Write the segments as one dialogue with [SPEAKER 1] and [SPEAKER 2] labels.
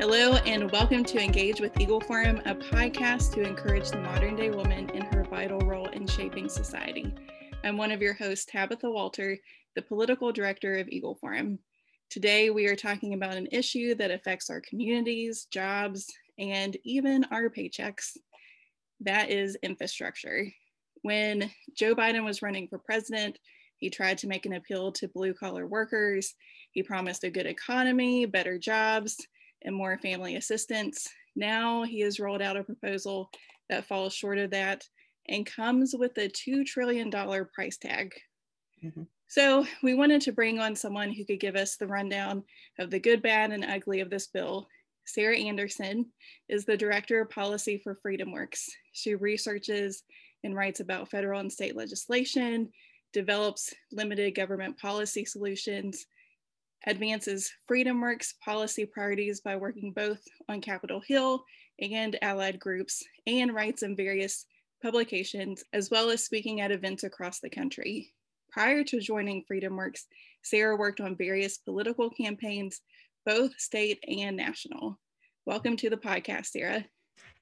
[SPEAKER 1] Hello, and welcome to Engage with Eagle Forum, a podcast to encourage the modern day woman in her vital role in shaping society. I'm one of your hosts, Tabitha Walter, the political director of Eagle Forum. Today, we are talking about an issue that affects our communities, jobs, and even our paychecks. That is infrastructure. When Joe Biden was running for president, he tried to make an appeal to blue collar workers. He promised a good economy, better jobs, and more family assistance. Now he has rolled out a proposal that falls short of that and comes with a $2 trillion price tag. Mm-hmm. So we wanted to bring on someone who could give us the rundown of the good, bad, and ugly of this bill. Sarah Anderson is the Director of Policy for FreedomWorks. She researches and writes about federal and state legislation, develops limited government policy solutions, advances FreedomWorks policy priorities by working both on Capitol Hill and allied groups, and writes in various publications, as well as speaking at events across the country. Prior to joining FreedomWorks, Sarah worked on various political campaigns, both state and national. Welcome to the podcast, Sarah.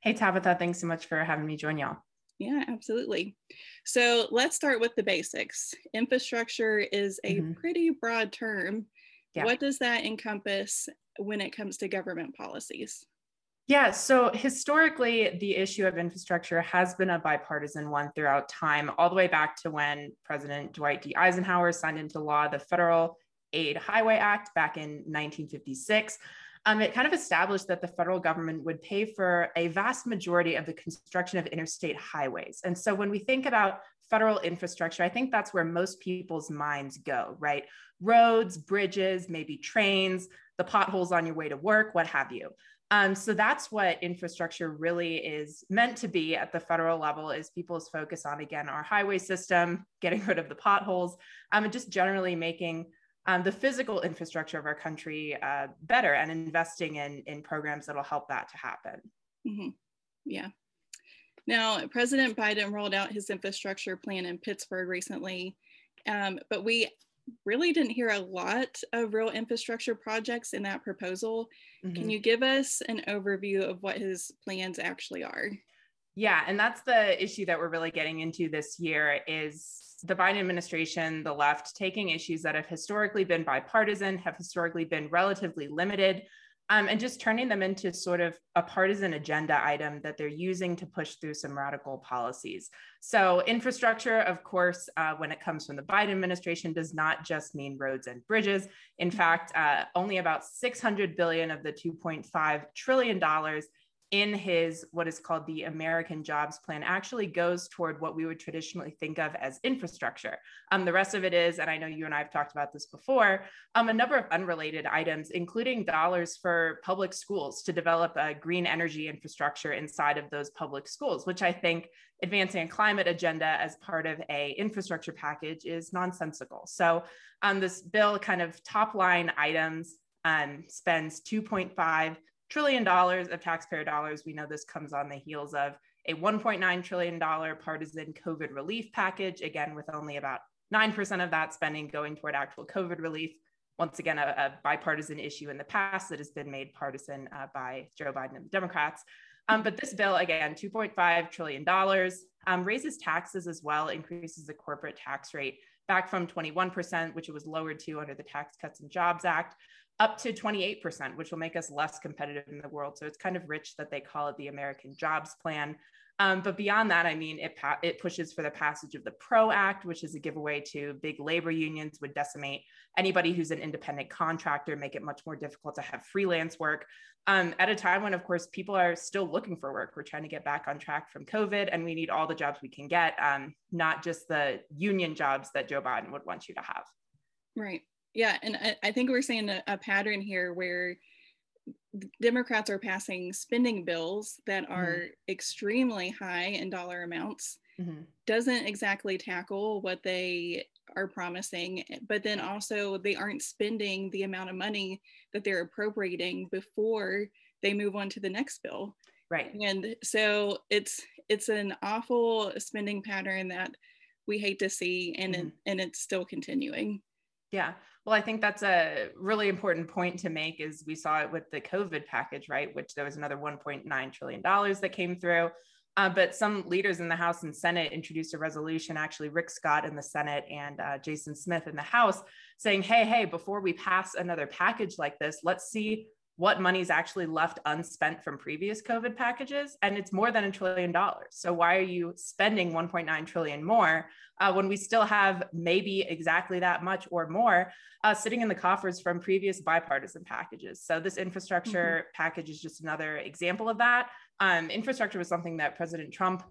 [SPEAKER 2] Hey, Tabitha, thanks so much for having me join y'all.
[SPEAKER 1] Yeah, absolutely. So let's start with the basics. Infrastructure is a mm-hmm. pretty broad term. Yeah. What does that encompass when it comes to government policies?
[SPEAKER 2] Yeah, so historically, the issue of infrastructure has been a bipartisan one throughout time, all the way back to when President Dwight D. Eisenhower signed into law the Federal Aid Highway Act back in 1956. Um, it kind of established that the federal government would pay for a vast majority of the construction of interstate highways. And so when we think about federal infrastructure, I think that's where most people's minds go, right? Roads, bridges, maybe trains, the potholes on your way to work, what have you. Um, so that's what infrastructure really is meant to be at the federal level is people's focus on again our highway system getting rid of the potholes um, and just generally making um, the physical infrastructure of our country uh, better and investing in in programs that will help that to happen
[SPEAKER 1] mm-hmm. yeah now, President Biden rolled out his infrastructure plan in Pittsburgh recently, um, but we really didn't hear a lot of real infrastructure projects in that proposal. Mm-hmm. Can you give us an overview of what his plans actually are?
[SPEAKER 2] Yeah, and that's the issue that we're really getting into this year is the Biden administration, the left, taking issues that have historically been bipartisan, have historically been relatively limited, um, and just turning them into sort of a partisan agenda item that they're using to push through some radical policies. So, infrastructure, of course, uh, when it comes from the Biden administration, does not just mean roads and bridges. In fact, uh, only about 600 billion of the 2.5 trillion dollars in his what is called the American Jobs Plan actually goes toward what we would traditionally think of as infrastructure. Um, the rest of it is, and I know you and I have talked about this before, um, a number of unrelated items, including dollars for public schools to develop a green energy infrastructure inside of those public schools, which I think advancing a climate agenda as part of a infrastructure package is nonsensical. So um, this bill kind of top line items um, spends 2.5 trillion dollars of taxpayer dollars. We know this comes on the heels of a $1.9 trillion partisan COVID relief package, again, with only about 9% of that spending going toward actual COVID relief. Once again, a, a bipartisan issue in the past that has been made partisan uh, by Joe Biden and the Democrats. Um, but this bill, again, $2.5 trillion, um, raises taxes as well, increases the corporate tax rate back from 21%, which it was lowered to under the Tax Cuts and Jobs Act, up to 28%, which will make us less competitive in the world. So it's kind of rich that they call it the American Jobs Plan. Um, but beyond that, I mean, it, pa- it pushes for the passage of the PRO Act, which is a giveaway to big labor unions, would decimate anybody who's an independent contractor, make it much more difficult to have freelance work. Um, at a time when, of course, people are still looking for work. We're trying to get back on track from COVID, and we need all the jobs we can get, um, not just the union jobs that Joe Biden would want you to have.
[SPEAKER 1] Right. Yeah, and I, I think we're seeing a, a, pattern here where Democrats are passing spending bills that mm-hmm. are mm-hmm. extremely high in dollar amounts. Mm-hmm. Doesn't exactly tackle what they are promising, but then also they aren't spending the amount of money that they're appropriating before they move on to the next bill.
[SPEAKER 2] Right.
[SPEAKER 1] And so it's it's an awful spending pattern that we hate to see and mm-hmm. it, and it's still continuing.
[SPEAKER 2] Yeah. Well, I think that's a really important point to make is we saw it with the COVID package, right? Which there was another $1.9 trillion that came through. Uh, but some leaders in the House and Senate introduced a resolution, actually, Rick Scott in the Senate and uh, Jason Smith in the House, saying, hey, hey, before we pass another package like this, let's see what money is actually left unspent from previous COVID packages. And it's more than a trillion dollars. So why are you spending 1.9 trillion more uh, when we still have maybe exactly that much or more uh, sitting in the coffers from previous bipartisan packages? So this infrastructure mm-hmm. package is just another example of that. Um, infrastructure was something that President Trump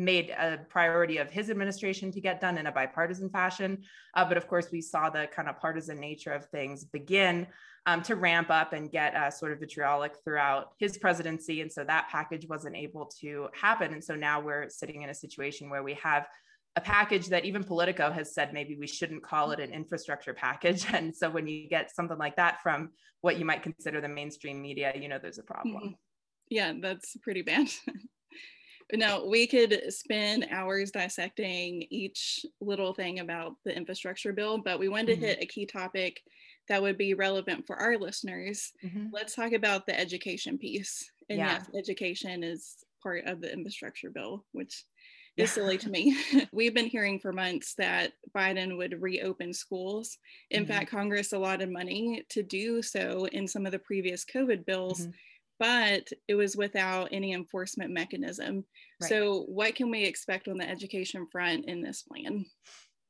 [SPEAKER 2] made a priority of his administration to get done in a bipartisan fashion. Uh, but of course, we saw the kind of partisan nature of things begin um, to ramp up and get uh, sort of vitriolic throughout his presidency. And so that package wasn't able to happen. And so now we're sitting in a situation where we have a package that even Politico has said maybe we shouldn't call it an infrastructure package. And so when you get something like that from what you might consider the mainstream media, you know there's a problem. Mm-hmm.
[SPEAKER 1] Yeah, that's pretty bad. no, we could spend hours dissecting each little thing about the infrastructure bill, but we wanted mm-hmm. to hit a key topic that would be relevant for our listeners. Mm-hmm. Let's talk about the education piece. And yeah. yes, education is part of the infrastructure bill, which is yeah. silly to me. We've been hearing for months that Biden would reopen schools. In mm-hmm. fact, Congress allotted money to do so in some of the previous COVID bills. But it was without any enforcement mechanism. Right. So, what can we expect on the education front in this plan?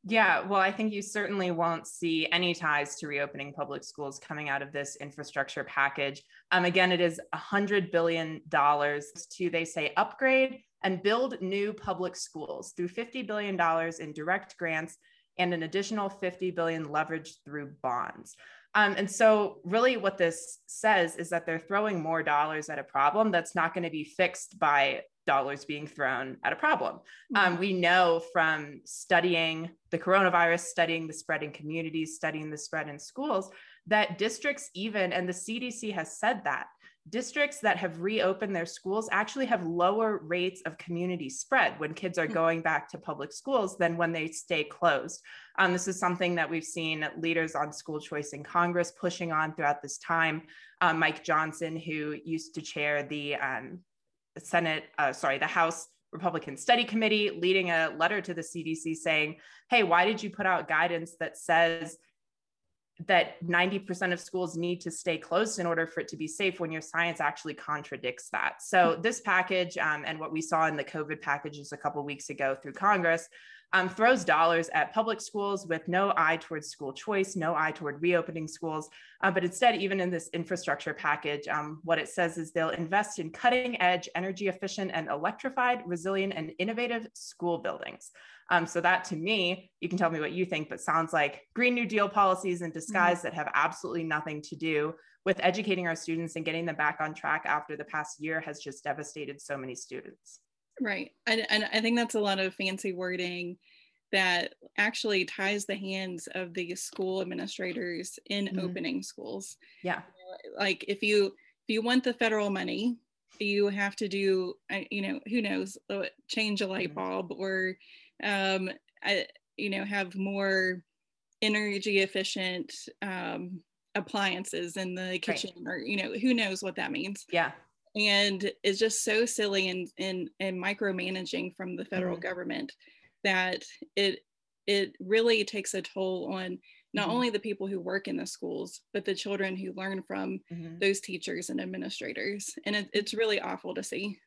[SPEAKER 2] Yeah, well, I think you certainly won't see any ties to reopening public schools coming out of this infrastructure package. Um, again, it is $100 billion to, they say, upgrade and build new public schools through $50 billion in direct grants and an additional 50 billion leveraged through bonds. Um, and so, really, what this says is that they're throwing more dollars at a problem that's not going to be fixed by dollars being thrown at a problem. Um, we know from studying the coronavirus, studying the spread in communities, studying the spread in schools, that districts, even, and the CDC has said that, districts that have reopened their schools actually have lower rates of community spread when kids are mm. going back to public schools than when they stay closed. Um, this is something that we've seen leaders on school choice in Congress pushing on throughout this time. Um, Mike Johnson, who used to chair the um, Senate, uh, sorry, the House Republican Study Committee leading a letter to the CDC saying, hey, why did you put out guidance that says that 90% of schools need to stay closed in order for it to be safe when your science actually contradicts that? So, this package um, and what we saw in the COVID packages a couple weeks ago through Congress um, throws dollars at public schools with no eye towards school choice, no eye toward reopening schools. Uh, but instead, even in this infrastructure package, um, what it says is they'll invest in cutting edge, energy efficient, and electrified, resilient, and innovative school buildings. Um, so, that to me, you can tell me what you think, but sounds like Green New Deal policies in disguise mm-hmm. that have absolutely nothing to do with educating our students and getting them back on track after the past year has just devastated so many students.
[SPEAKER 1] Right. And, and I think that's a lot of fancy wording that actually ties the hands of the school administrators in mm-hmm. opening schools.
[SPEAKER 2] Yeah.
[SPEAKER 1] Like if you if you want the federal money, you have to do you know who knows uh, change a light mm-hmm. bulb or um I, you know have more energy efficient um appliances in the kitchen right. or you know who knows what that means.
[SPEAKER 2] Yeah
[SPEAKER 1] and it's just so silly and and, and micromanaging from the federal mm-hmm. government that it it really takes a toll on not mm-hmm. only the people who work in the schools but the children who learn from mm-hmm. those teachers and administrators and it, it's really awful to see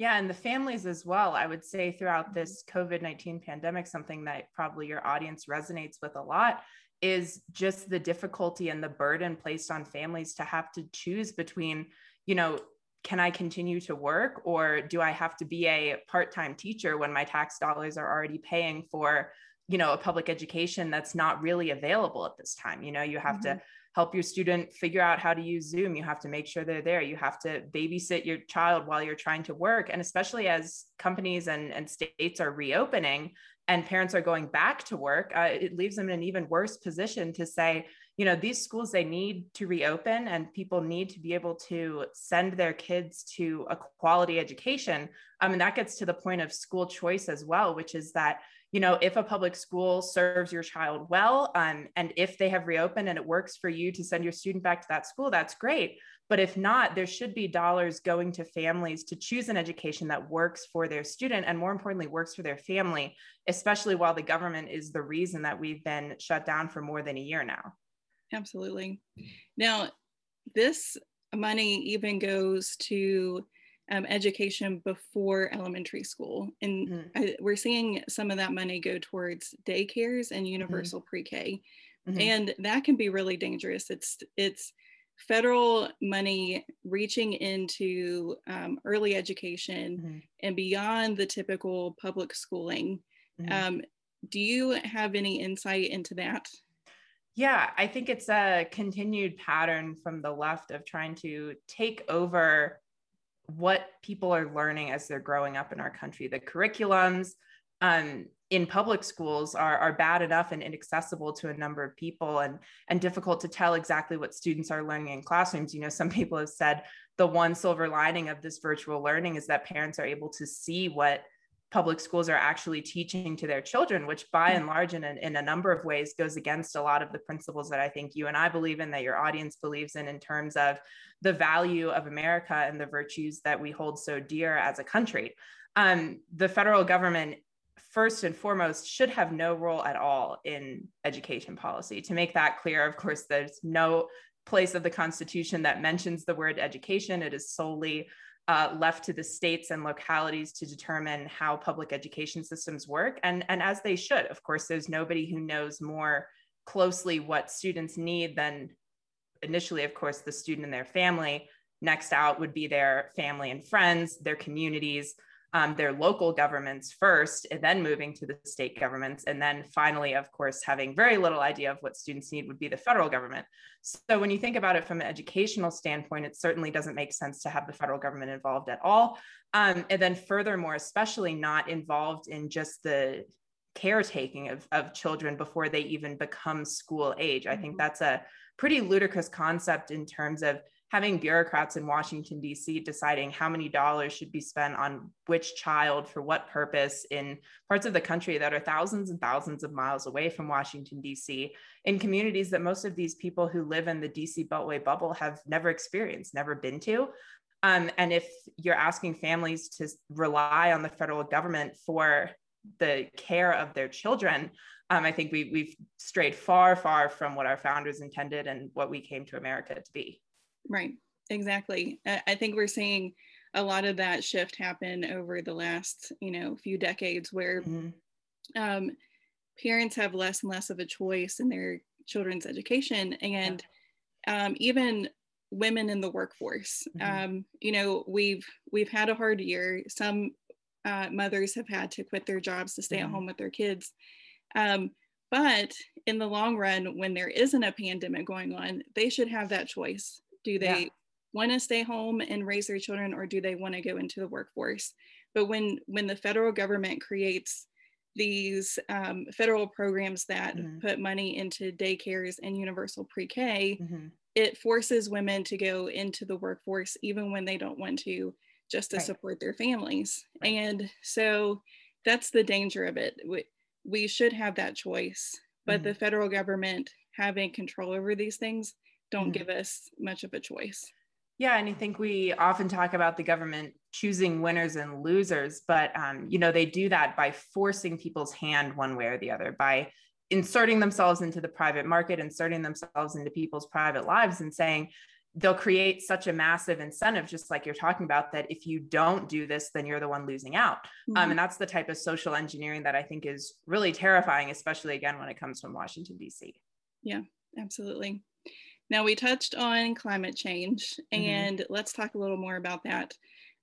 [SPEAKER 2] yeah and the families as well i would say throughout mm-hmm. this covid-19 pandemic something that probably your audience resonates with a lot is just the difficulty and the burden placed on families to have to choose between you know can I continue to work or do I have to be a part-time teacher when my tax dollars are already paying for, you know, a public education that's not really available at this time? You know, you have mm-hmm. to help your student figure out how to use Zoom. You have to make sure they're there. You have to babysit your child while you're trying to work. And especially as companies and, and states are reopening and parents are going back to work, uh, it leaves them in an even worse position to say, you know these schools they need to reopen and people need to be able to send their kids to a quality education um, and that gets to the point of school choice as well which is that you know, if a public school serves your child well, um, and if they have reopened and it works for you to send your student back to that school, that's great. But if not, there should be dollars going to families to choose an education that works for their student and more importantly, works for their family, especially while the government is the reason that we've been shut down for more than a year now.
[SPEAKER 1] Absolutely. Now, this money even goes to um, education before elementary school. And mm-hmm. I, we're seeing some of that money go towards daycares and mm-hmm. universal mm-hmm. pre-K. Mm-hmm. And that can be really dangerous. It's it's federal money reaching into um, early education mm-hmm. and beyond the typical public schooling. Mm-hmm. Um, do you have any insight into that?
[SPEAKER 2] Yeah, I think it's a continued pattern from the left of trying to take over what people are learning as they're growing up in our country. The curriculums um, in public schools are, are bad enough and inaccessible to a number of people and, and difficult to tell exactly what students are learning in classrooms. You know, some people have said the one silver lining of this virtual learning is that parents are able to see what public schools are actually teaching to their children, which by and large, in a, in a number of ways, goes against a lot of the principles that I think you and I believe in, that your audience believes in, in terms of the value of America and the virtues that we hold so dear as a country. Um, the federal government, first and foremost, should have no role at all in education policy. To make that clear, of course, there's no place of the Constitution that mentions the word education. It is solely uh, left to the states and localities to determine how public education systems work. And, and as they should, of course, there's nobody who knows more closely what students need than initially, of course, the student and their family. Next out would be their family and friends, their communities, um, their local governments first, and then moving to the state governments. And then finally, of course, having very little idea of what students need would be the federal government. So when you think about it from an educational standpoint, it certainly doesn't make sense to have the federal government involved at all. Um, and then furthermore, especially not involved in just the caretaking of, of children before they even become school age. I think mm-hmm. that's a pretty ludicrous concept in terms of having bureaucrats in Washington, D.C. deciding how many dollars should be spent on which child for what purpose in parts of the country that are thousands and thousands of miles away from Washington, D.C., in communities that most of these people who live in the D.C. Beltway bubble have never experienced, never been to. Um, and if you're asking families to rely on the federal government for the care of their children, um, I think we, we've strayed far, far from what our founders intended and what we came to America to be.
[SPEAKER 1] Right, exactly. I think we're seeing a lot of that shift happen over the last, you know, few decades where mm-hmm. um, parents have less and less of a choice in their children's education and yeah. um, even women in the workforce. Mm-hmm. Um, you know, we've we've had a hard year. Some uh, mothers have had to quit their jobs to stay mm-hmm. at home with their kids. Um, but in the long run, when there isn't a pandemic going on, they should have that choice do they yeah. want to stay home and raise their children or do they want to go into the workforce? But when when the federal government creates these um, federal programs that mm-hmm. put money into daycares and universal pre-K, mm-hmm. it forces women to go into the workforce even when they don't want to, just to right. support their families. Right. And so that's the danger of it. We, we should have that choice, but mm-hmm. the federal government having control over these things don't mm-hmm. give us much of a choice.
[SPEAKER 2] Yeah, and I think we often talk about the government choosing winners and losers, but um, you know they do that by forcing people's hand one way or the other, by inserting themselves into the private market, inserting themselves into people's private lives, and saying they'll create such a massive incentive, just like you're talking about, that if you don't do this, then you're the one losing out. Um, mm-hmm. Um, and that's the type of social engineering that I think is really terrifying, especially again when it comes from Washington D.C.
[SPEAKER 1] Yeah, absolutely. Now, we touched on climate change, mm-hmm. and mm-hmm. let's talk a little more about that.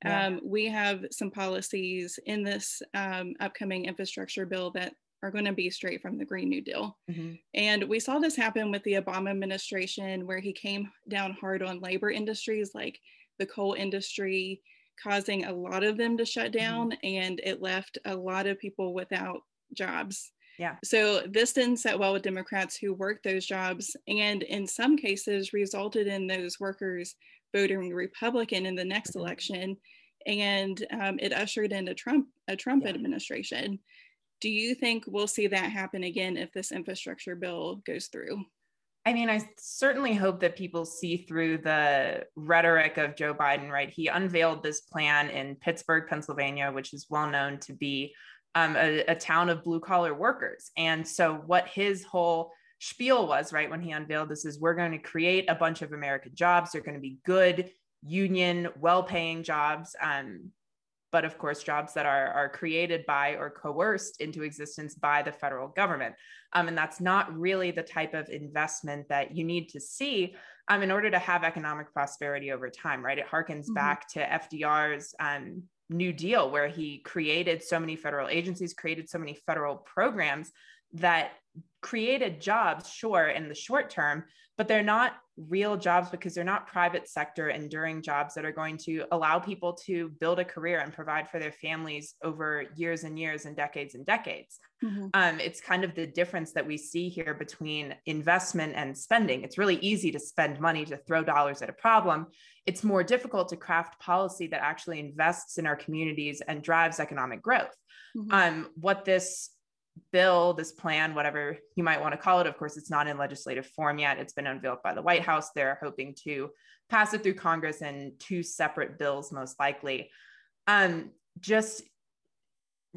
[SPEAKER 1] Yeah. Um, we have some policies in this um, upcoming infrastructure bill that are going to be straight from the Green New Deal. Mm-hmm. And we saw this happen with the Obama administration, where he came down hard on labor industries like the coal industry, causing a lot of them to shut mm-hmm. down, mm-hmm. and it left a lot of people without jobs.
[SPEAKER 2] Yeah.
[SPEAKER 1] So this didn't set well with Democrats who worked those jobs, and in some cases resulted in those workers voting Republican in the next mm-hmm. election, and um, it ushered in a Trump a Trump yeah. administration. do you think we'll see that happen again if this infrastructure bill goes through?
[SPEAKER 2] I mean, I certainly hope that people see through the rhetoric of Joe Biden, right? He unveiled this plan in Pittsburgh, Pennsylvania, which is well known to be um, a, a town of blue collar workers. And so, what his whole spiel was, right, when he unveiled this is we're going to create a bunch of American jobs. They're going to be good, union, well paying jobs. Um, but of course, jobs that are, are created by or coerced into existence by the federal government. Um, and that's not really the type of investment that you need to see um, in order to have economic prosperity over time, right? It harkens mm-hmm. back to FDR's um, New Deal, where he created so many federal agencies, created so many federal programs that created jobs, sure, in the short term, but they're not real jobs because they're not private sector enduring jobs that are going to allow people to build a career and provide for their families over years and years and decades and decades. Mm-hmm. Um, it's kind of the difference that we see here between investment and spending. It's really easy to spend money to throw dollars at a problem. It's more difficult to craft policy that actually invests in our communities and drives economic growth. Mm-hmm. Um, what this bill, this plan, whatever you might want to call it. Of course, it's not in legislative form yet. It's been unveiled by the White House. They're hoping to pass it through Congress in two separate bills, most likely. Um, just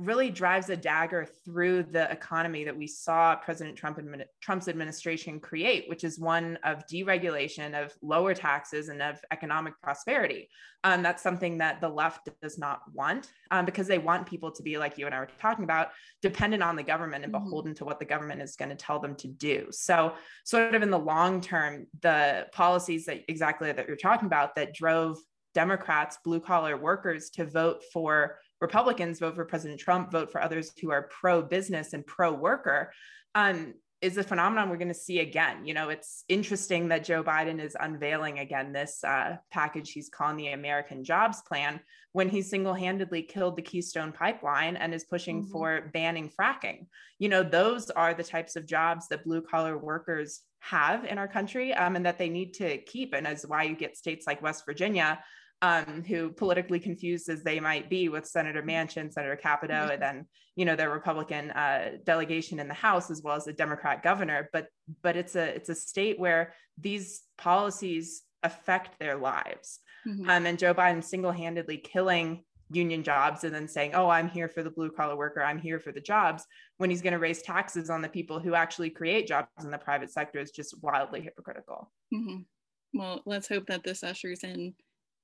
[SPEAKER 2] really drives a dagger through the economy that we saw President Trump Trump's administration create, which is one of deregulation, of lower taxes, and of economic prosperity. Um, that's something that the left does not want um, because they want people to be like you and I were talking about, dependent on the government and mm-hmm. beholden to what the government is going to tell them to do. So, sort of in the long term, the policies that exactly that you're talking about that drove Democrats, blue collar workers to vote for Republicans vote for President Trump, vote for others who are pro business and pro worker, um, is a phenomenon we're going to see again. You know, it's interesting that Joe Biden is unveiling again this uh, package he's calling the American Jobs Plan when he single handedly killed the Keystone Pipeline and is pushing mm-hmm. for banning fracking. You know, those are the types of jobs that blue collar workers have in our country um, and that they need to keep. And as why you get states like West Virginia um, who politically confused as they might be with Senator Manchin, Senator Capito, mm-hmm. and then you know their Republican uh, delegation in the House as well as the Democrat governor. But but it's a it's a state where these policies affect their lives, mm-hmm. um, and Joe Biden single handedly killing union jobs and then saying, "Oh, I'm here for the blue collar worker. I'm here for the jobs." When he's going to raise taxes on the people who actually create jobs in the private sector is just wildly hypocritical.
[SPEAKER 1] Mm-hmm. Well, let's hope that this ushers in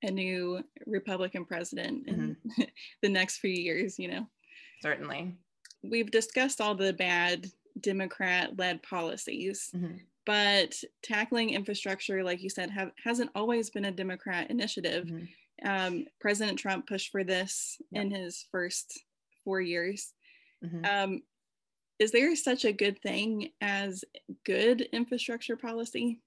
[SPEAKER 1] a new Republican president in mm-hmm. the next few years, you know.
[SPEAKER 2] Certainly.
[SPEAKER 1] We've discussed all the bad Democrat led policies, mm-hmm. but tackling infrastructure, like you said, have, hasn't always been a Democrat initiative. Mm-hmm. Um, President Trump pushed for this yep. in his first four years. Mm-hmm. Um, is there such a good thing as good infrastructure policy?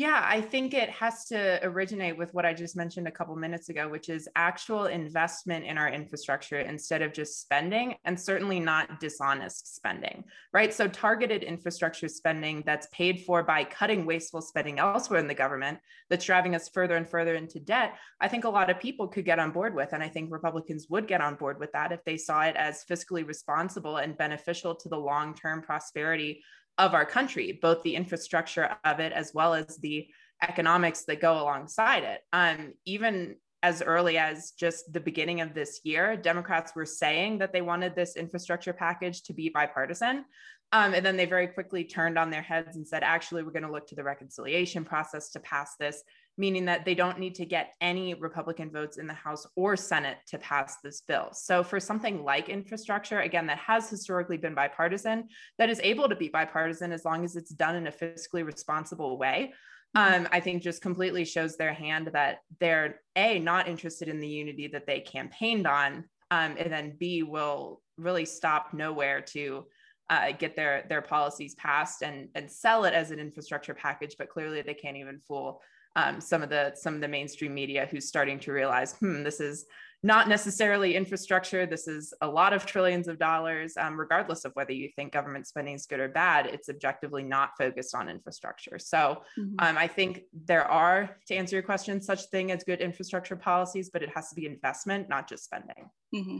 [SPEAKER 2] Yeah, I think it has to originate with what I just mentioned a couple minutes ago, which is actual investment in our infrastructure instead of just spending, and certainly not dishonest spending, right? So, targeted infrastructure spending that's paid for by cutting wasteful spending elsewhere in the government that's driving us further and further into debt, I think a lot of people could get on board with. And I think Republicans would get on board with that if they saw it as fiscally responsible and beneficial to the long term prosperity of our country, both the infrastructure of it as well as the economics that go alongside it. Um, even as early as just the beginning of this year, Democrats were saying that they wanted this infrastructure package to be bipartisan. Um, and then they very quickly turned on their heads and said, actually, we're going to look to the reconciliation process to pass this meaning that they don't need to get any Republican votes in the House or Senate to pass this bill. So, for something like infrastructure, again, that has historically been bipartisan, that is able to be bipartisan as long as it's done in a fiscally responsible way. Mm-hmm. Um, I think just completely shows their hand that they're a not interested in the unity that they campaigned on, um, and then b will really stop nowhere to uh, get their their policies passed and and sell it as an infrastructure package. But clearly, they can't even fool um, some of the some of the mainstream media who's starting to realize, hmm, this is not necessarily infrastructure. This is a lot of trillions of dollars, um, regardless of whether you think government spending is good or bad. It's objectively not focused on infrastructure. So mm-hmm. um, I think there are, to answer your question, such thing as good infrastructure policies, but it has to be investment, not just spending.
[SPEAKER 1] Mm-hmm.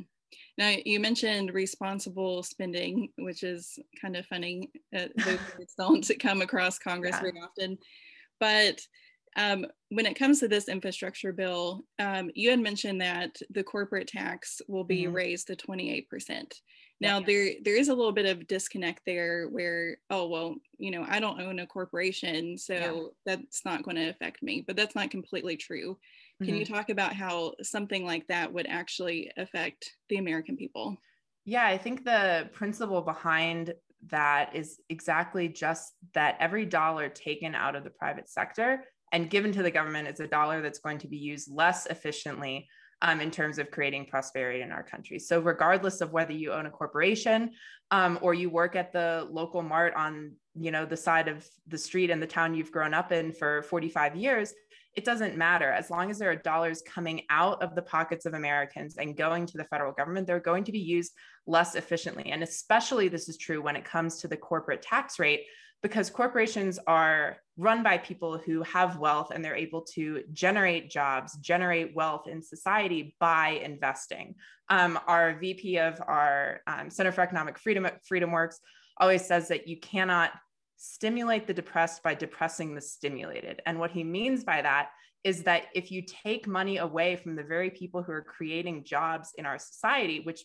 [SPEAKER 1] Now, you mentioned responsible spending, which is kind of funny. Uh, those don't come across Congress yeah. very often. But um, when it comes to this infrastructure bill, um, you had mentioned that the corporate tax will be mm-hmm. raised to 28%. Now there there is a little bit of disconnect there where, oh well, you know, I don't own a corporation, so yeah. that's not going to affect me. But that's not completely true. Can mm-hmm. you talk about how something like that would actually affect the American people?
[SPEAKER 2] Yeah, I think the principle behind that is exactly just that every dollar taken out of the private sector and given to the government is a dollar that's going to be used less efficiently um, in terms of creating prosperity in our country. So, regardless of whether you own a corporation um, or you work at the local mart on you know the side of the street in the town you've grown up in for 45 years, it doesn't matter as long as there are dollars coming out of the pockets of Americans and going to the federal government, they're going to be used less efficiently. And especially this is true when it comes to the corporate tax rate, because corporations are run by people who have wealth and they're able to generate jobs, generate wealth in society by investing. Um, our VP of our um, Center for Economic Freedom at FreedomWorks always says that you cannot stimulate the depressed by depressing the stimulated. And what he means by that is that if you take money away from the very people who are creating jobs in our society, which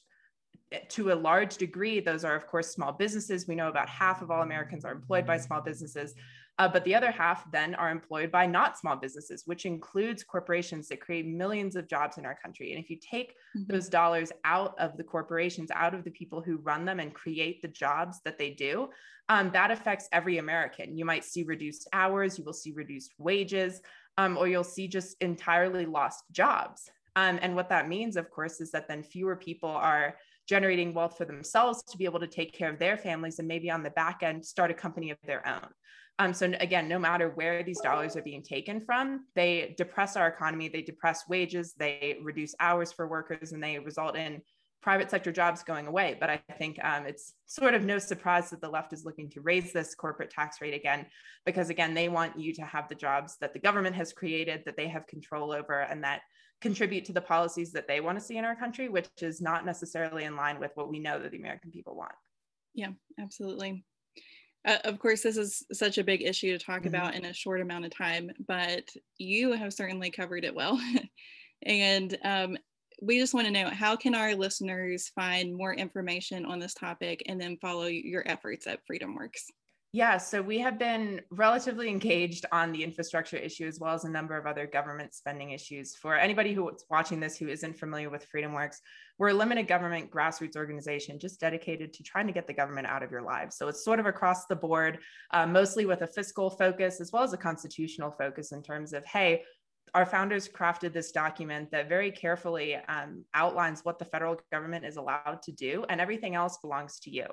[SPEAKER 2] eh, to a large degree, those are, of course, small businesses. We know about half of all Americans are employed by small businesses. Uh, but the other half then are employed by not small businesses, which includes corporations that create millions of jobs in our country. And if you take mm-hmm. those dollars out of the corporations, out of the people who run them and create the jobs that they do, um, that affects every American. You might see reduced hours, you will see reduced wages, um, or you'll see just entirely lost jobs. Um, and what that means, of course, is that then fewer people are generating wealth for themselves to be able to take care of their families and maybe on the back end start a company of their own. Um, so again, no matter where these dollars are being taken from, they depress our economy, they depress wages, they reduce hours for workers, and they result in private sector jobs going away. But I think um, it's sort of no surprise that the left is looking to raise this corporate tax rate again, because again, they want you to have the jobs that the government has created, that they have control over, and that contribute to the policies that they want to see in our country, which is not necessarily in line with what we know that the American people want.
[SPEAKER 1] Yeah, absolutely. Uh, of course, this is such a big issue to talk mm-hmm. about in a short amount of time, but you have certainly covered it well. and um, we just want to know how can our listeners find more information on this topic and then follow your efforts at FreedomWorks?
[SPEAKER 2] Yeah, so we have been relatively engaged on the infrastructure issue as well as a number of other government spending issues. For anybody who's watching this who isn't familiar with FreedomWorks, we're a limited government grassroots organization just dedicated to trying to get the government out of your lives. So it's sort of across the board, uh, mostly with a fiscal focus as well as a constitutional focus in terms of, hey, our founders crafted this document that very carefully um, outlines what the federal government is allowed to do, and everything else belongs to you.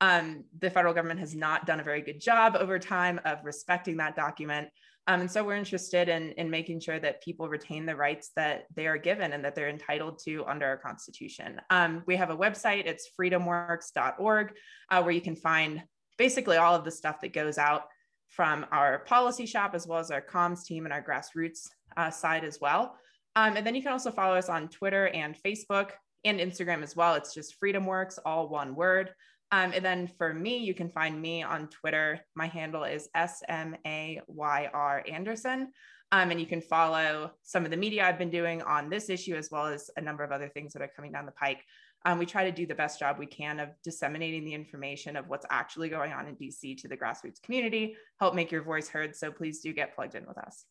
[SPEAKER 2] Um, the federal government has not done a very good job over time of respecting that document. Um, and so we're interested in, in making sure that people retain the rights that they are given and that they're entitled to under our Constitution. Um, we have a website, it's freedomworks.org, uh, where you can find basically all of the stuff that goes out from our policy shop as well as our comms team and our grassroots uh, side as well. Um, and then you can also follow us on Twitter and Facebook and Instagram as well. It's just FreedomWorks, all one word. Um, and then for me, you can find me on Twitter. My handle is S M A Y R Anderson. Um, and you can follow some of the media I've been doing on this issue, as well as a number of other things that are coming down the pike. Um, we try to do the best job we can of disseminating the information of what's actually going on in DC to the grassroots community, help make your voice heard. So please do get plugged in with us.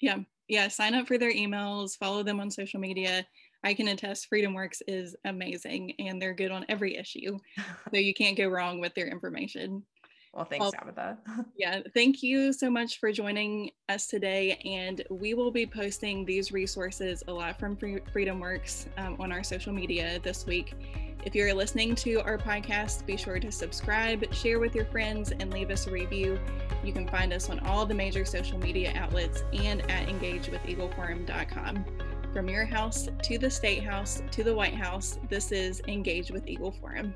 [SPEAKER 1] Yeah, yeah. Sign up for their emails, follow them on social media. I can attest FreedomWorks is amazing and they're good on every issue. so you can't go wrong with their information.
[SPEAKER 2] Well, thanks, well, Tabitha.
[SPEAKER 1] yeah, thank you so much for joining us today. And we will be posting these resources a lot from FreedomWorks um, on our social media this week. If you're listening to our podcast, be sure to subscribe, share with your friends, and leave us a review. You can find us on all the major social media outlets and at engagewitheagleforum.com. From your house to the State House to the White House, this is Engage with Eagle Forum.